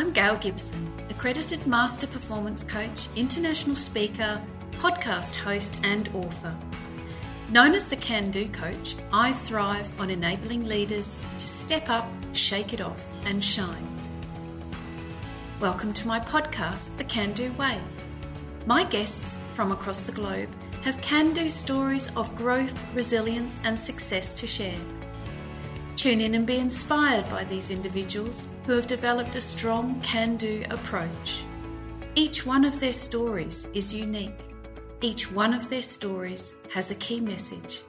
I'm Gail Gibson, accredited Master Performance Coach, international speaker, podcast host, and author. Known as the Can Do Coach, I thrive on enabling leaders to step up, shake it off, and shine. Welcome to my podcast, The Can Do Way. My guests from across the globe have can do stories of growth, resilience, and success to share. Tune in and be inspired by these individuals who have developed a strong can do approach. Each one of their stories is unique. Each one of their stories has a key message.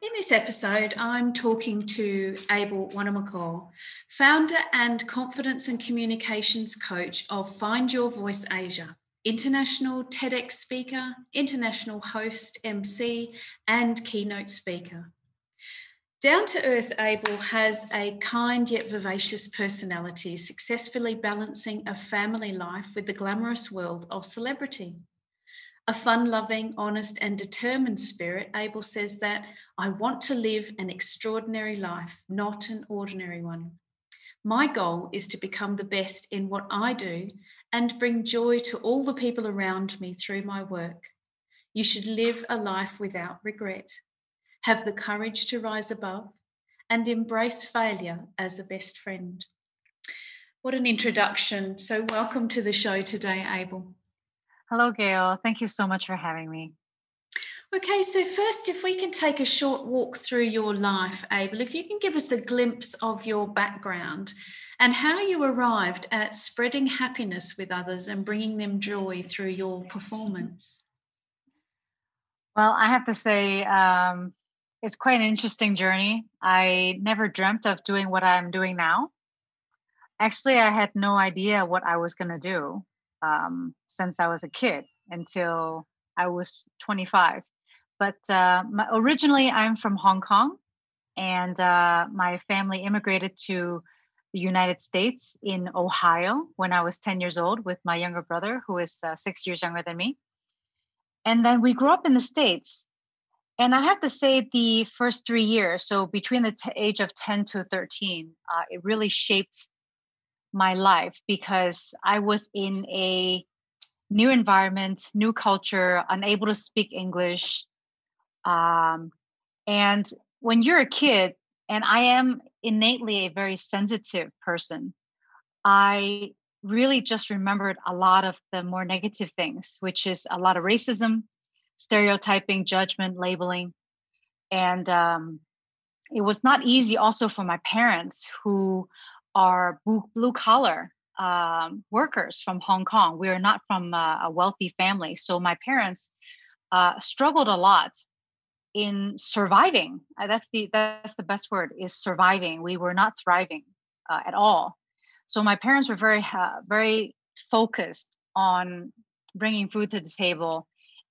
In this episode, I'm talking to Able Wanamakok, founder and confidence and communications coach of Find Your Voice Asia, international TEDx speaker, international host, MC, and keynote speaker. Down to Earth Able has a kind yet vivacious personality, successfully balancing a family life with the glamorous world of celebrity. A fun loving, honest, and determined spirit, Able says that I want to live an extraordinary life, not an ordinary one. My goal is to become the best in what I do and bring joy to all the people around me through my work. You should live a life without regret have the courage to rise above, and embrace failure as a best friend. What an introduction. So, welcome to the show today, Able. Hello, Gail. Thank you so much for having me. Okay, so first, if we can take a short walk through your life, Able, if you can give us a glimpse of your background and how you arrived at spreading happiness with others and bringing them joy through your performance. Well, I have to say, um, it's quite an interesting journey. I never dreamt of doing what I'm doing now. Actually, I had no idea what I was going to do um, since I was a kid until I was 25. But uh, my, originally, I'm from Hong Kong, and uh, my family immigrated to the United States in Ohio when I was 10 years old with my younger brother, who is uh, six years younger than me. And then we grew up in the States and I have to say, the first three years, so between the t- age of 10 to 13, uh, it really shaped my life because I was in a new environment, new culture, unable to speak English. Um, and when you're a kid, and I am innately a very sensitive person, I really just remembered a lot of the more negative things, which is a lot of racism, stereotyping, judgment, labeling. And um, it was not easy also for my parents who are blue collar um, workers from Hong Kong. We are not from a, a wealthy family. So my parents uh, struggled a lot in surviving. Uh, that's the that's the best word is surviving. We were not thriving uh, at all. So my parents were very uh, very focused on bringing food to the table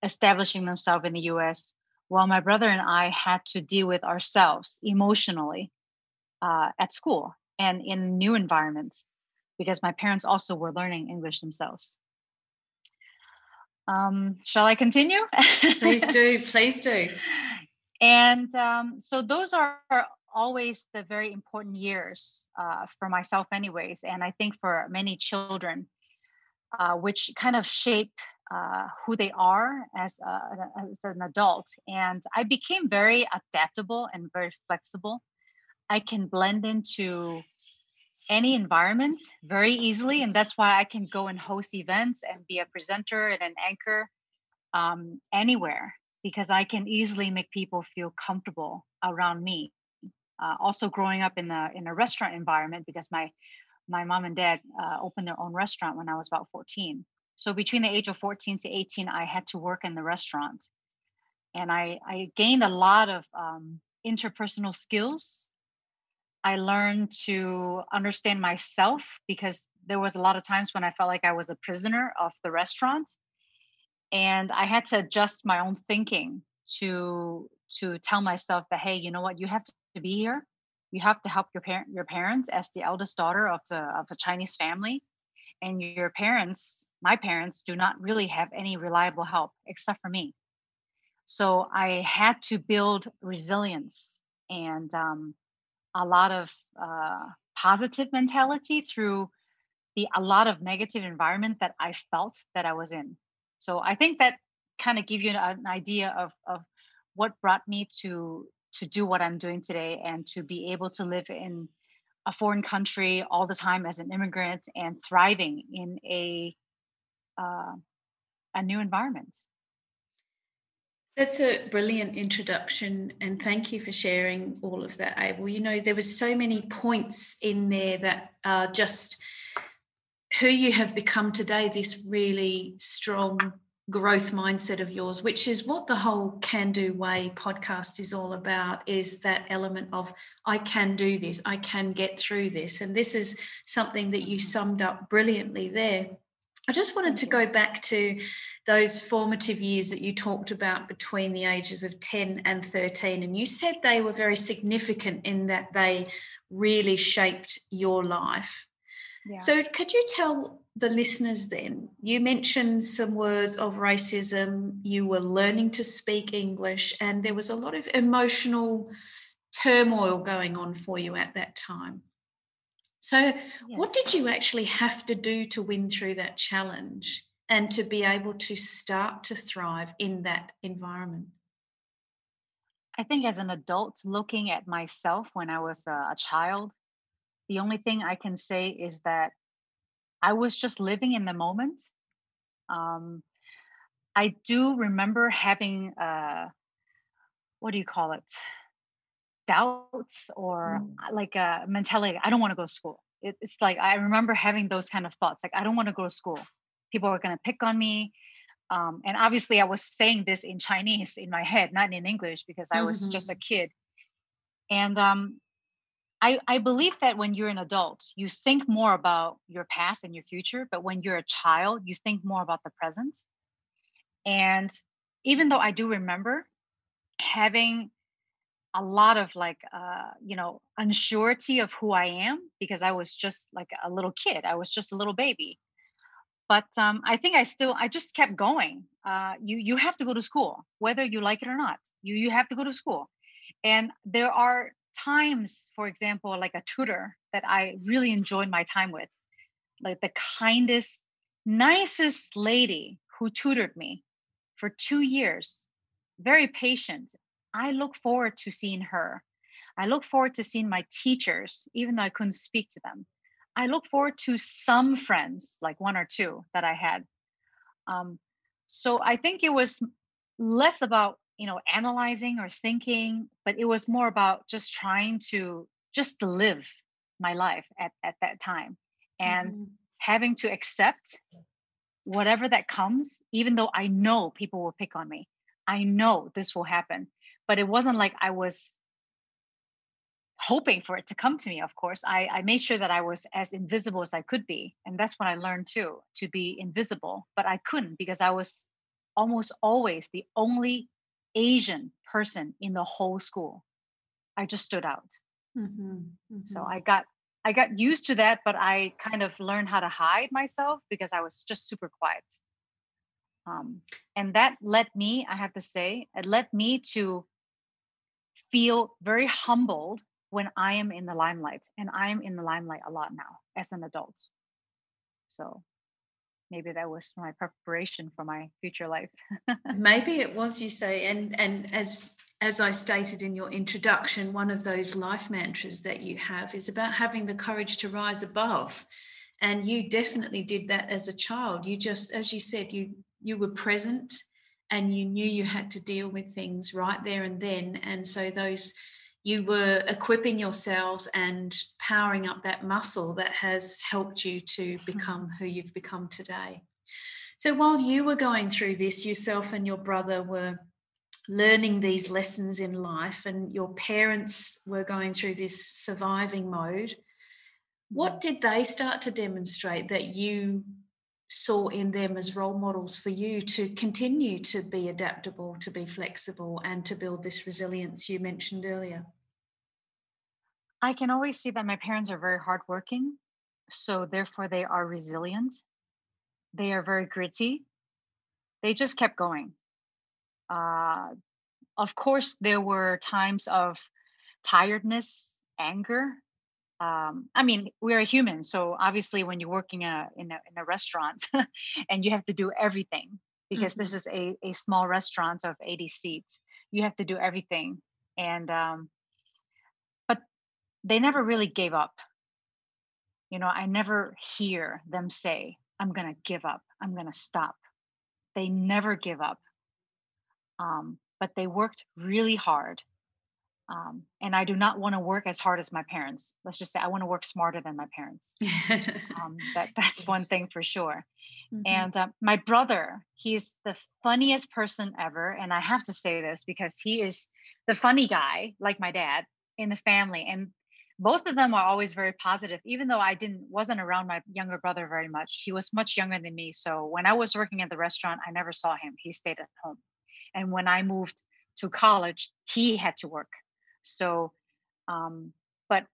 establishing themselves in the US, while my brother and I had to deal with ourselves emotionally uh, at school and in new environments because my parents also were learning English themselves. Um, shall I continue? please do, please do. And um, so those are always the very important years uh, for myself, anyways, and I think for many children, uh, which kind of shape uh, who they are as, a, as an adult. And I became very adaptable and very flexible. I can blend into any environment very easily. And that's why I can go and host events and be a presenter and an anchor um, anywhere because I can easily make people feel comfortable around me. Uh, also, growing up in a in a restaurant environment because my my mom and dad uh, opened their own restaurant when I was about 14. So between the age of 14 to 18, I had to work in the restaurant. And I, I gained a lot of um, interpersonal skills. I learned to understand myself because there was a lot of times when I felt like I was a prisoner of the restaurant. And I had to adjust my own thinking to to tell myself that hey, you know what, you have to be here. You have to help your parent your parents as the eldest daughter of the of a Chinese family and your parents my parents do not really have any reliable help except for me so i had to build resilience and um, a lot of uh, positive mentality through the a lot of negative environment that I felt that I was in. So I think that kind of give you an, an idea of of what brought me to to do what I'm doing today and to be able to live in a foreign country all the time as an immigrant and thriving in a uh, a new environment. That's a brilliant introduction, and thank you for sharing all of that, Able. You know, there were so many points in there that are just who you have become today. This really strong growth mindset of yours, which is what the whole Can Do Way podcast is all about, is that element of I can do this, I can get through this, and this is something that you summed up brilliantly there. I just wanted to go back to those formative years that you talked about between the ages of 10 and 13. And you said they were very significant in that they really shaped your life. Yeah. So, could you tell the listeners then? You mentioned some words of racism, you were learning to speak English, and there was a lot of emotional turmoil going on for you at that time. So, yes. what did you actually have to do to win through that challenge and to be able to start to thrive in that environment? I think as an adult, looking at myself when I was a, child, the only thing I can say is that I was just living in the moment. Um, I do remember having, uh, what do you call it? Doubts or mm. like a mentality i don't want to go to school it, it's like i remember having those kind of thoughts like i don't want to go to school people are going to pick on me um, and obviously i was saying this in chinese in my head not in english because i was mm-hmm. just a mm-hmm. kid and um, I, I believe that when you're an adult you think more about your past and your future but when you're a child you think more about the present and even though i do remember having a lot of like uh, you know unsurety of who i am because i was just like a little kid i was just a little baby. But um, i think i still i just kept going uh, you you have to go to school whether you like it or not you you have to go to school. And there are times for example like a tutor that i really enjoyed my time with like the kindest nicest lady who tutored me for two years very patient I look forward to seeing her. I look forward to seeing my teachers, even though I couldn't speak to them. I look forward to some friends, like one or two that I had. Um, so I think it was less about you know analyzing or thinking, but it was more about just trying to just live my life at, at that time and mm-hmm. having to accept whatever that comes, even though I know people will pick on me. I know this will happen but it wasn't like I was hoping for it to come to me of course. I, I made sure that i was as invisible as i could be and that's when i learned too to be invisible but i couldn't because i was almost always the only asian person in the whole school. I just stood out. Mm-hmm, mm-hmm. so i got i got used to that but i kind of learned how to hide myself because i was just super quiet um, and that led me i have to say it led me to feel very humbled when I am in the limelight. And I am in the limelight a lot now as an adult. So maybe that was my preparation for my future life. maybe it was, you say. And and as as I stated in your introduction, one of those life mantras that you have is about having the courage to rise above. And you definitely did that as a child. You just, as you said, you you were present and you knew you had to deal with things right there and then and so those you were equipping yourselves and powering up that muscle that has helped you to become mm-hmm. who you've become today so while you were going through this yourself and your brother were learning these lessons in life and your parents were going through this surviving mode what mm-hmm. did they start to demonstrate that you saw in them as role models for you to continue to be adaptable, to be flexible, and to build this resilience you mentioned earlier? I can always see that my parents are very hardworking. So, therefore, they are resilient. They are very gritty. They just kept going. Uh, of course, there were times of tiredness, anger, um, I mean, we're a human, so obviously, when you're working in a in a, in a restaurant and you have to do everything because mm-hmm. this is a a small restaurant of 80 seats, you have to do everything, and um, but they never really gave up. You know, I never hear them say, "I'm gonna give up. I'm gonna stop." They never give up, um, but they worked really hard um, and I do not want to work as hard as my parents. Let's just say I want to work smarter than my parents. um, that that's yes. one thing for sure. Mm-hmm. And uh, my brother, he's the funniest person ever, and I have to say this because he is the funny guy, like my dad, in the family. And both of them are always very positive. Even though I didn't wasn't around my younger brother very much, he was much younger than me. So when I was working at the restaurant, I never saw him. He stayed at home. And when I moved to college, he had to work so, um, but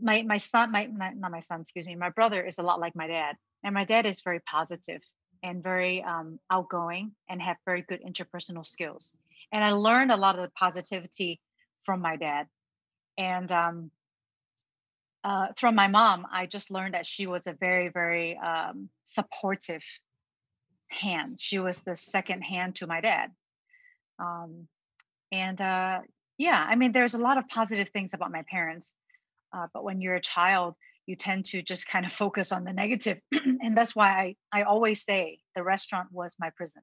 my my son, my not my son, excuse me, my brother is a lot like my dad, and my dad is very positive and very um, outgoing and have very good interpersonal skills. And I learned a lot of the positivity from my dad, and um, uh, from my mom, I just learned that she was a very very um, supportive hand. She was the second hand to my dad. Um, and uh, yeah i mean there's a lot of positive things about my parents uh, but when you're a child you tend to just kind of focus on the negative and that's why I, I always say the restaurant was my prison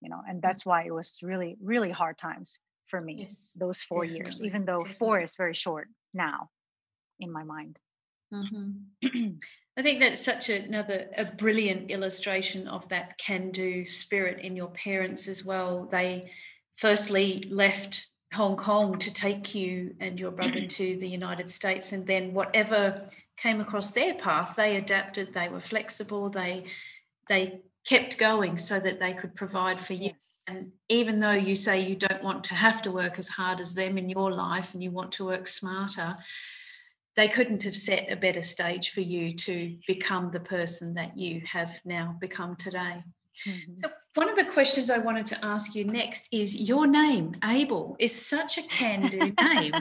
you know and mm. that's why it was really really hard times for me yes, those four years even though definitely. four is very short now in my mind mm-hmm. i think that's such another a brilliant illustration of that can do spirit in your parents as well they firstly left Hong Kong to take you and your brother to the United States, and then whatever came across their path, they adapted. They were flexible. They they kept going so that they could provide for you. Yes. And even though you say you don't want to have to work as hard as them in your life, and you want to work smarter, they couldn't have set a better stage for you to become the person that you have now become today. Mm-hmm. So, one of the questions I wanted to ask you next is your name, Able, is such a can-do name.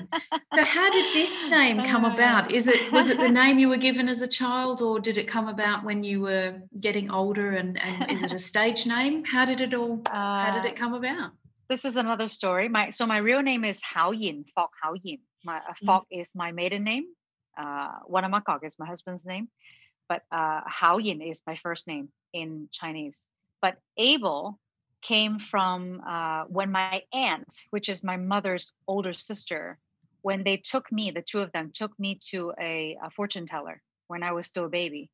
so, how did this name come about? Is it was it the name you were given as a child, or did it come about when you were getting older? And, and is it a stage name? How did it all? Uh, how did it uh, come about? This is another story. My so my real name is Hao Yin, Fok Hao Yin. My uh, mm. Fok mm. is my maiden name. Uh, Wanamakok is my husband's name, but uh, Hao Yin is my first name in Chinese. But Abel came from uh, when my aunt, which is my mother's older sister, when they took me, the two of them took me to a, a fortune teller when I was still a baby.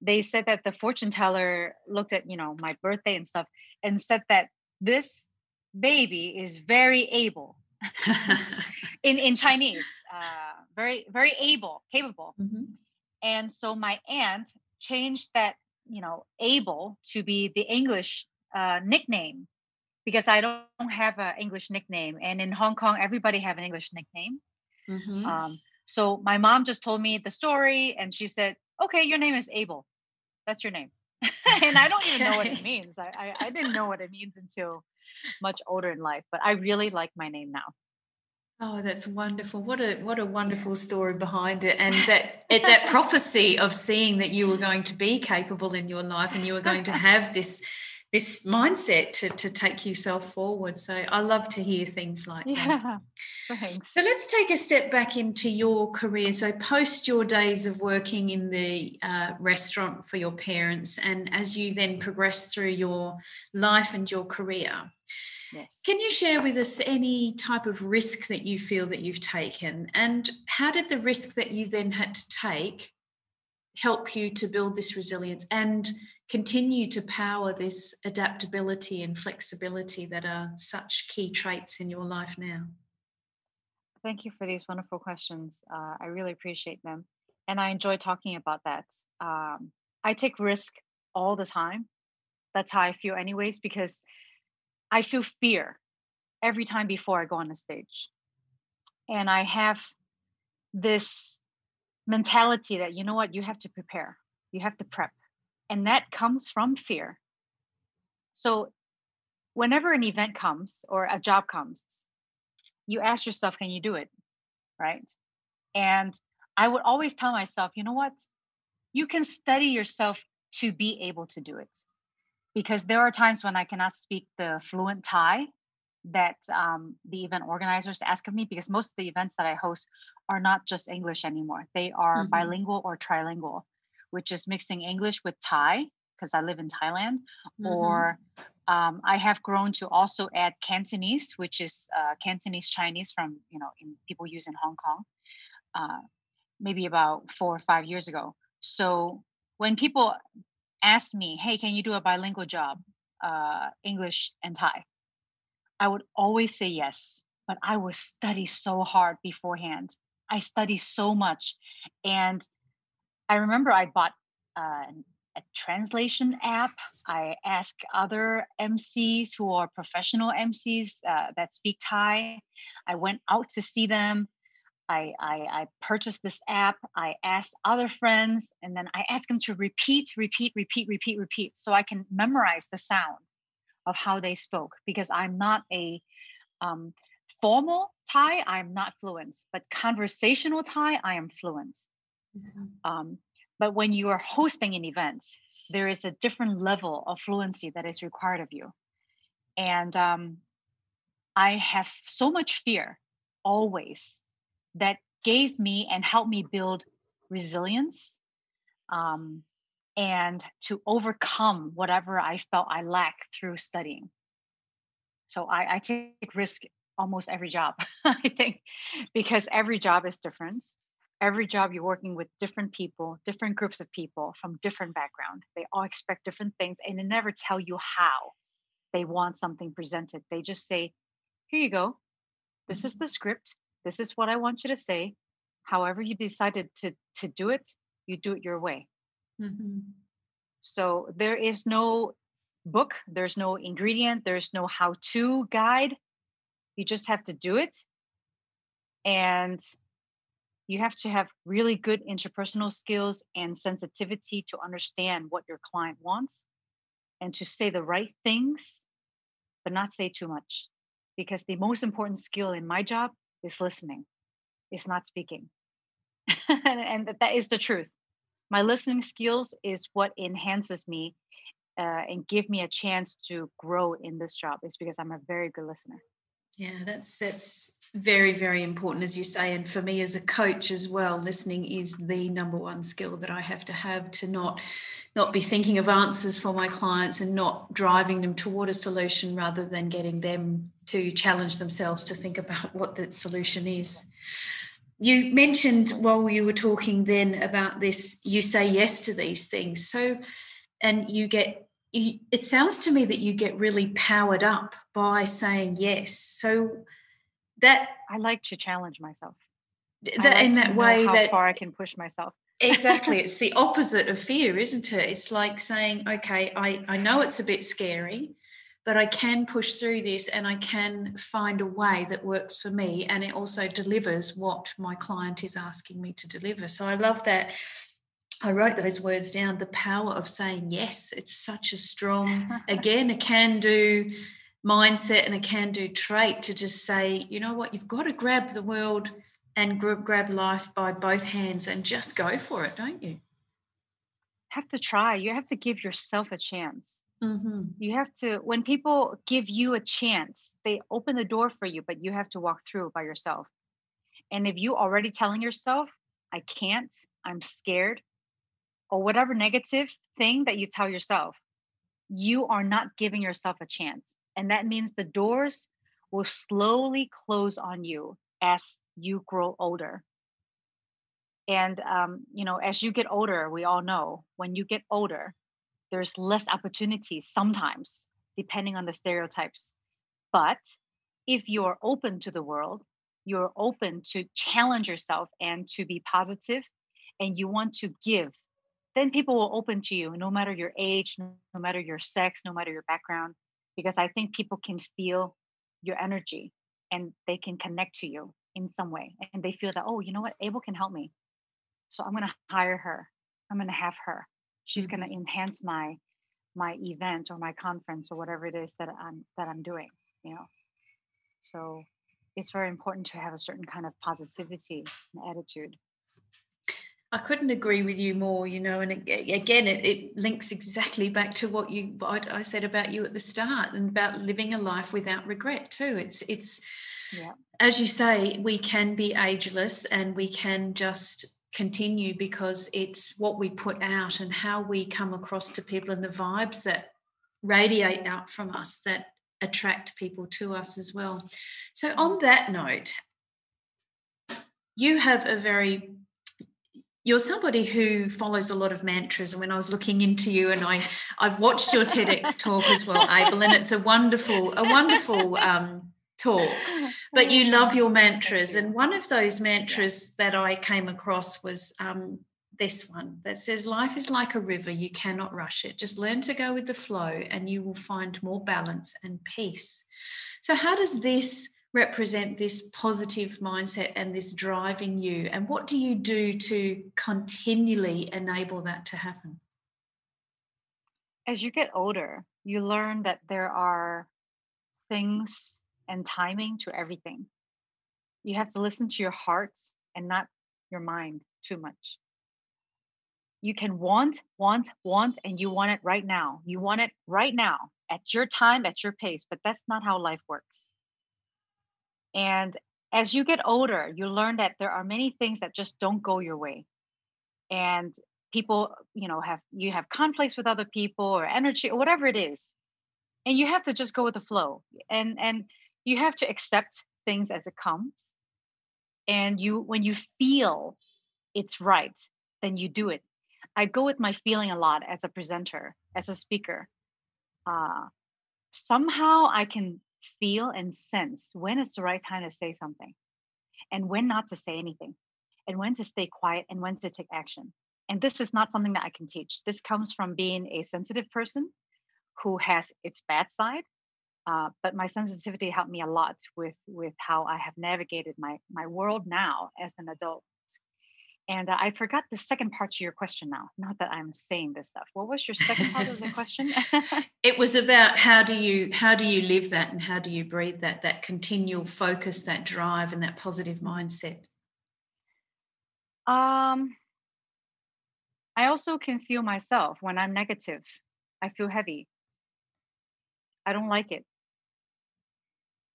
They said that the fortune teller looked at, you know, my birthday and stuff and said that this baby is very able in, in Chinese, uh, very, very able, capable. Mm-hmm. And so my aunt changed that you know able to be the english uh, nickname because i don't have an english nickname and in hong kong everybody have an english nickname. Mm-hmm. um, so my mom just told me the story and she said okay your name is able. That's your name. And i don't even know what it means. I, I, I didn't know what it means until much older in life but i really like my name now Oh, that's wonderful! What a what a wonderful story behind it, and that it, that prophecy of seeing that you were going to be capable in your life, and you were going to have this this mindset to, to take yourself forward. So I love to hear things like yeah, that. Thanks. So let's take a step back into your career. So post your days of working in the uh, restaurant for your parents, and as you then progress through your life and your career, Yes. Can you share with us any type of risk that you feel that you've taken? And how did the risk that you then had to take help you to build this resilience and continue to power this adaptability and flexibility that are such key traits in your life now? Thank you for these wonderful questions. Uh, I really appreciate them. And I enjoy talking about that. Um, I take risk all the time. That's how I feel, anyways, because I feel fear every time before I go on the stage. And I have this mentality that, you know what, you have to prepare, you have to prep. And that comes from fear. So, whenever an event comes or a job comes, you ask yourself, can you do it? Right. And I would always tell myself, you know what? You can study yourself to be able to do it. Because there are times when I cannot speak the fluent Thai that um, the event organizers ask of me, because most of the events that I host are not just English anymore. They are mm-hmm. bilingual or trilingual, which is mixing English with Thai, because I live in Thailand, mm-hmm. or um, I have grown to also add Cantonese, which is uh, Cantonese Chinese from you know in, people use in Hong Kong, uh, maybe about four or five years ago. So when people ask me, "Hey, can you do a bilingual job, uh, English and Thai?" I would always say yes, but I would study so hard beforehand. I study so much, and I remember I bought uh, a translation app. I ask other MCs who are professional MCs uh, that speak Thai. I went out to see them. I, I, I purchased this app. I asked other friends, and then I ask them to repeat, repeat, repeat, repeat, repeat, so I can memorize the sound of how they spoke. Because I'm not a um, formal Thai, I'm not fluent, but conversational Thai, I am fluent. Mm-hmm. Um, but when you are hosting an event, there is a different level of fluency that is required of you. And um, I have so much fear always that gave me and helped me build resilience um, and to overcome whatever I felt I lacked through studying. So I, I take risk almost every job, I think, because every job is different. Every job you're working with different people different groups of people from different background. They all expect different things and they never tell you how they want something presented. They just say here you go. This is mm-hmm. the script this is what i want you to say however you decided to to do it you do it your way mm-hmm. so there is no book there's no ingredient there's no how to guide you just have to do it and you have to have really good interpersonal skills and sensitivity to understand what your client wants and to say the right things, but not say too much. Because the most important skill in my job is listening, is not speaking. and, that, that is the truth. My listening skills is what enhances me uh, and give me a chance to grow in this job is because I'm a very good listener. Yeah, that's that's very very important as you say and for me as a coach as well listening is the number one skill that i have to have to not not be thinking of answers for my clients and not driving them toward a solution rather than getting them to challenge themselves to think about what that solution is you mentioned while you were talking then about this you say yes to these things so and you get it sounds to me that you get really powered up by saying yes so that I like to challenge myself. That like in that way how that far I can push myself. exactly. It's the opposite of fear, isn't it? It's like saying, okay, I, I know it's a bit scary, but I can push through this and I can find a way that works for me. And it also delivers what my client is asking me to deliver. So I love that. I wrote those words down the power of saying yes. It's such a strong, again, a can do mindset and a can do trait to just say, you know what, you've got to grab the world and grab life by both hands and just go for it, don't you? Have to try. You have to give yourself a chance. Mm-hmm. You have to, when people give you a chance, they open the door for you, but you have to walk through by yourself. And if you already telling yourself, I can't, I'm scared, or whatever negative thing that you tell yourself, you are not giving yourself a chance. And that means the doors will slowly close on you as you grow older. And, um, you know, as you get older, we all know when you get older, there's less opportunities sometimes, depending on the stereotypes. But if you're open to the world, you're open to challenge yourself and to be positive, and you want to give, then people will open to you no matter your age, no matter your sex, no matter your background because I think people can feel your energy and they can connect to you in some way. And they feel that, oh, you know what, Able can help me. So I'm going to hire her. I'm going to have her. She's mm-hmm. going to enhance my my event or my conference or whatever it is that I'm that I'm doing, you know. So it's very important to have a certain kind of positivity and attitude. I couldn't agree with you more, you know, and again, it, it links exactly back to what you what I said about you at the start and about living a life without regret too. It's it's yeah. as you say, we can be ageless and we can just continue because it's what we put out and how we come across to people and the vibes that radiate out from us that attract people to us as well. So on that note, you have a very you're somebody who follows a lot of mantras and when i was looking into you and i i've watched your tedx talk as well able and it's a wonderful a wonderful um, talk but you love your mantras. And one of those mantras that i came across was um, this one that says life is like a river. You cannot rush it. Just learn to go with the flow and you will find more balance and peace. So how does this represent this positive mindset and this driving you? And what do you do to continually enable that to happen? As you get older, you learn that there are things and timing to everything. You have to listen to your heart and not your mind too much. You can want, want, want, and you want it right now. You want it right now at your time, at your pace, but that's not how life works and as you get older, you learn that there are many things that just don't go your way. And people, you know, have you have conflicts with other people or energy or whatever it is. And you have to just go with the flow. And and you have to accept things as it comes. And you when you feel it's right, then you do it. I go with my feeling a lot as a presenter, as a speaker. Uh, somehow I can feel and sense when it's the right time to say something and when not to say anything and when to stay quiet and when to take action. And this is not something that I can teach. This comes from being a sensitive person who has its bad side. Uh, but my sensitivity helped me a lot with with how I have navigated my my world now as an adult. And uh, I forgot the second part to your question now. Not that I'm saying this stuff. What was your second part of the question? it was about how do you how do you live that and how do you breathe that that continual focus, that drive, and that positive mindset. Um, I also can feel myself when I'm negative. I feel heavy. I don't like it.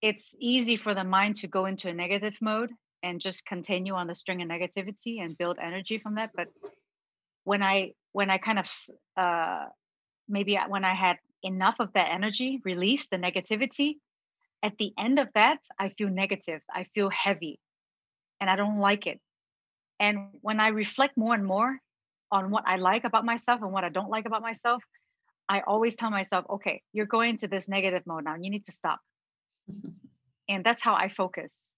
It's easy for the mind to go into a negative mode and just continue on the string of negativity and build energy from that but when i when i kind of uh maybe when i had enough of that energy release the negativity at the end of that i feel negative i feel heavy and i don't like it. And when i reflect more and more on what i like about myself and what i don't like about myself i always tell myself okay you're going into this negative mode now you need to stop and that's how i focus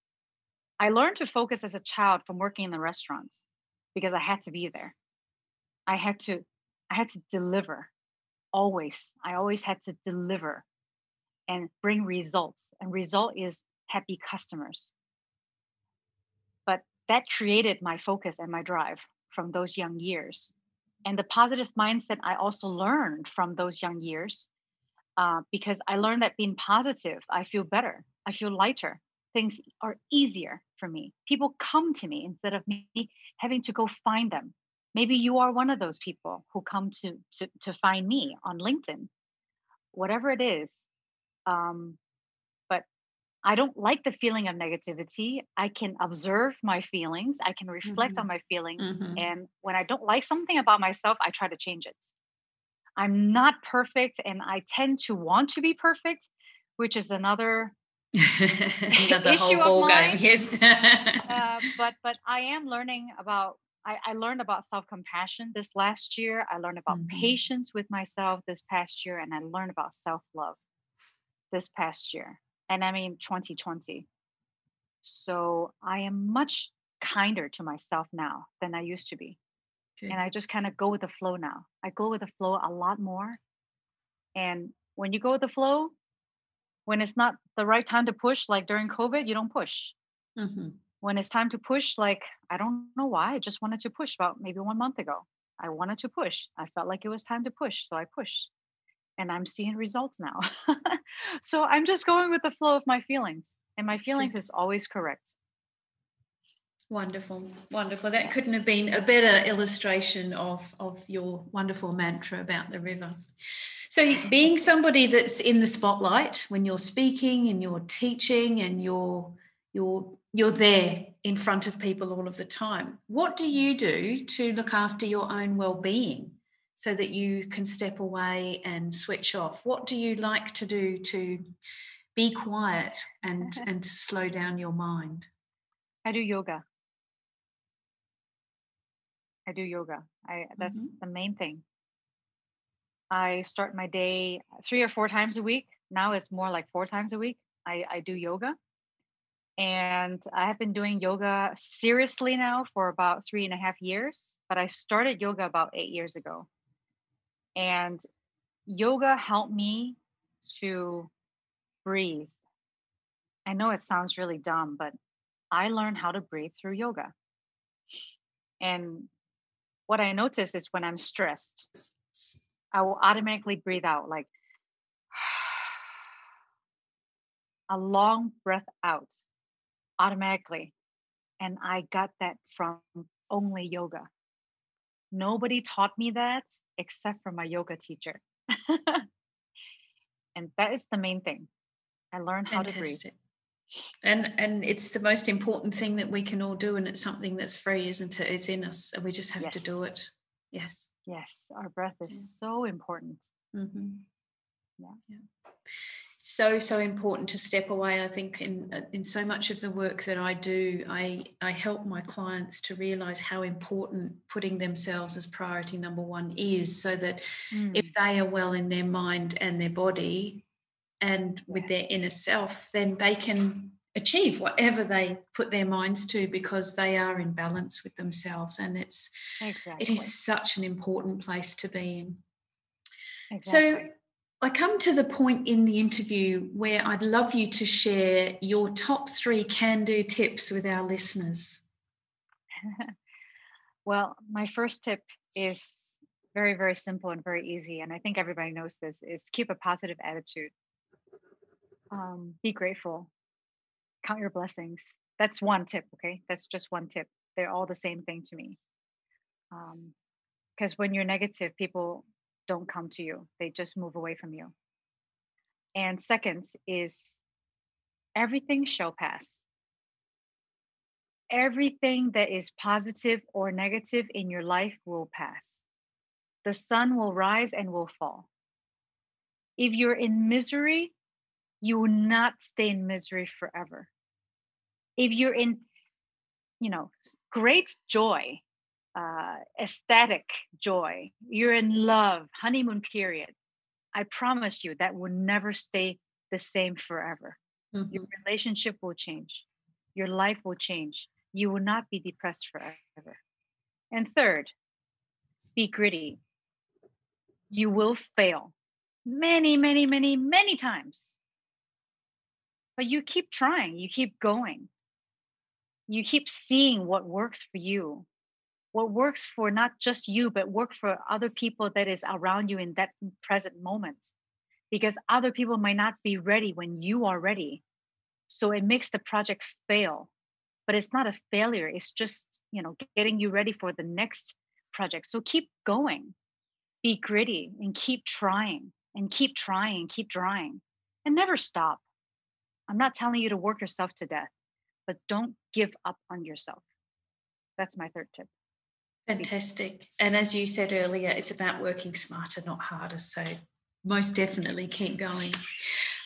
I learned to focus as a child from working in the restaurants because I had to be there. I had to I had to deliver always. I always had to deliver and bring results. And result is happy customers. But that created my focus and my drive from those young years. And the positive mindset I also learned from those young years uh, because I learned that being positive, I feel better, I feel lighter, things are easier for me. People come to me instead of me having to go find them. Maybe you are one of those people who come to to, to find me on LinkedIn, whatever it is. Um, but I don't like the feeling of negativity. I can observe my feelings. I can reflect mm-hmm. on my feelings. Mm-hmm. And when I don't like something about myself, I try to change it. I'm not perfect and I tend to want to be perfect, which is another Another issue whole ball game, yes. uh, but but I am learning about. I, I learned about self compassion this last year. I learned about mm-hmm. patience with myself this past year, and I learned about self love this past year. And I mean 2020. So I am much kinder to myself now than I used to be. And I just kind of go with the flow now. I go with the flow a lot more. And when you go with the flow, when it's not the right time to push, like during COVID, you don't push. Mm-hmm. When it's time to push, like I don't know why, I just wanted to push about maybe one month ago. I wanted to push. I felt like it was time to push, so I pushed. And I'm seeing results now. so I'm just going with the flow of my feelings, and my feelings is always correct. Wonderful, wonderful. That couldn't have been a better illustration of, of your wonderful mantra about the river. So, being somebody that's in the spotlight when you're speaking and you're teaching and you're you're you're there in front of people all of the time. What do you do to look after your own well-being so that you can step away and switch off? What do you like to do to be quiet and and to slow down your mind? I do yoga. I do yoga. I that's mm-hmm. the main thing. I start my day three or four times a week. Now it's more like four times a week. I, I do yoga. And I have been doing yoga seriously now for about three and a half years, but I started yoga about eight years ago. And yoga helped me to breathe. I know it sounds really dumb, but I learned how to breathe through yoga. And what I notice is when I'm stressed, I will automatically breathe out like a long breath out automatically. And I got that from only yoga. Nobody taught me that except for my yoga teacher. and that is the main thing. I learned how Fantastic. to breathe and and it's the most important thing that we can all do and it's something that's free isn't it it's in us and we just have yes. to do it yes yes our breath is yeah. so important mm-hmm. yeah. yeah so so important to step away i think in uh, in so much of the work that i do i i help my clients to realize how important putting themselves as priority number one is so that mm. if they are well in their mind and their body and with their inner self, then they can achieve whatever they put their minds to because they are in balance with themselves and it's exactly. it is such an important place to be in exactly. so i come to the point in the interview where i'd love you to share your top three can do tips with our listeners well my first tip is very very simple and very easy and i think everybody knows this is keep a positive attitude um, be grateful. Count your blessings. That's one tip okay? That's just one tip. They're all the same thing to me. Because um, when you're negative people don't come to you. They just move away from you. And second is everything shall pass. Everything that is positive or negative in your life will pass. The sun will rise and will fall. If you're in misery you will not stay in misery forever. If you're in, you know, great joy, uh, ecstatic joy, you're in love, honeymoon period, I promise you that will never stay the same forever. Mm-hmm. Your relationship will change, your life will change. You will not be depressed forever. And third, be gritty. You will fail many, many, many, many times but you keep trying you keep going. You keep seeing what works for you what works for not just you but work for other people that is around you in that present moment. Because other people might not be ready when you are ready. So it makes the project fail. But it's not a failure it's just you know getting you ready for the next project. So keep going. Be gritty and keep trying and keep trying keep trying and never stop I'm not telling you to work yourself to death, but don't give up on yourself. That's my third tip. Fantastic. And as you said earlier, it's about working smarter, not harder. So most definitely keep going.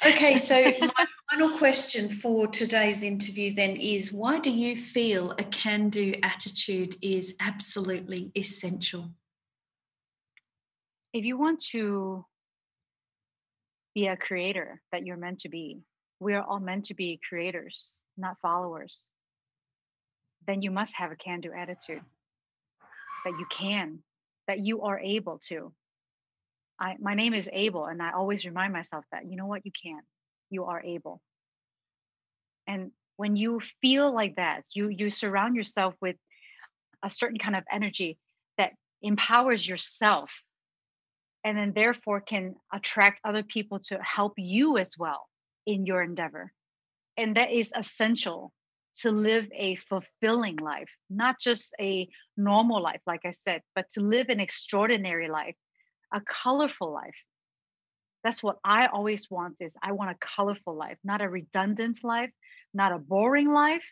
Okay, so my final question for today's interview then is why do you feel a can do attitude is absolutely essential? If you want to be a creator that you're meant to be, we are all meant to be creators, not followers, then you must have a can do attitude. That you can, that you are able to. I, my name is Able, and I always remind myself that, you know what, you can, you are able. And when you feel like that, you you surround yourself with a certain kind of energy that empowers yourself and then therefore can attract other people to help you as well in your endeavor. And that is essential to live a fulfilling life, not just a normal life, like I said, but to live an extraordinary life, a colorful life. That's what I always want is I want a colorful life, not a redundant life, not a boring life.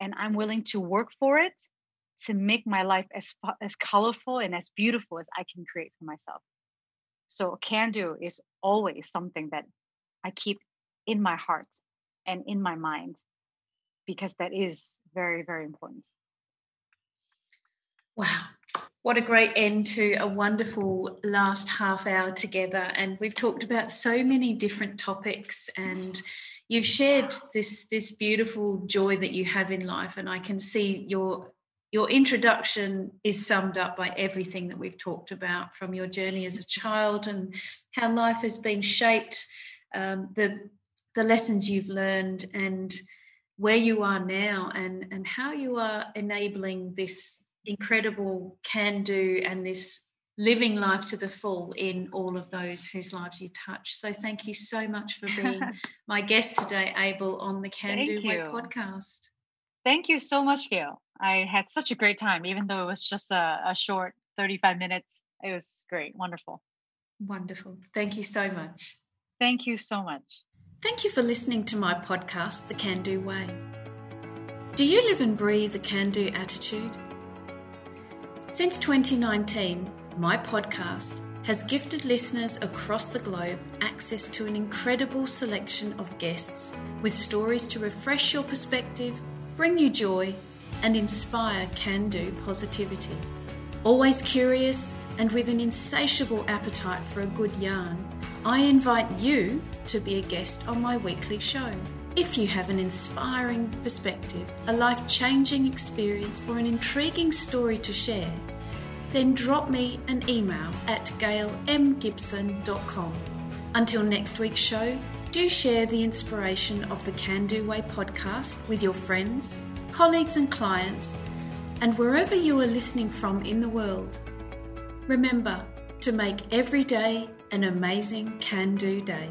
And I'm willing to work for it to make my life as as colorful and as beautiful as I can create for myself. So can do is always something that I keep in my heart and in my mind because that is very very important. Wow. What a great end to a wonderful last half hour together. And we've talked about so many different topics and you've shared this this beautiful joy that you have in life and i can see your your introduction is summed up by everything that we've talked about from your journey as a child and how life has been shaped, um, the the lessons you've learned, and where you are now, and and how you are enabling this incredible can do and this living life to the full in all of those whose lives you touch. So thank you so much for being my guest today, Able, on the Can Do Way podcast. Thank you so much, Gail. I had such a great time, even though it was just a, a short 35 minutes. It was great. Wonderful. Wonderful. Thank you so much. Thank you so much. Thank you for listening to my podcast, The Can Do Way. Do you live and breathe the can do attitude? Since 2019, my podcast has gifted listeners across the globe access to an incredible selection of guests with stories to refresh your perspective, bring you joy, and inspire can do positivity. Always curious and with an insatiable appetite for a good yarn, I invite you to be a guest on my weekly show. If you have an inspiring perspective, a life changing experience, or an intriguing story to share, then drop me an email at gailmgibson.com. Until next week's show, do share the inspiration of the Can Do Way podcast with your friends colleagues, and clients, and wherever you are listening from in the world. Remember to make every day an amazing can do day.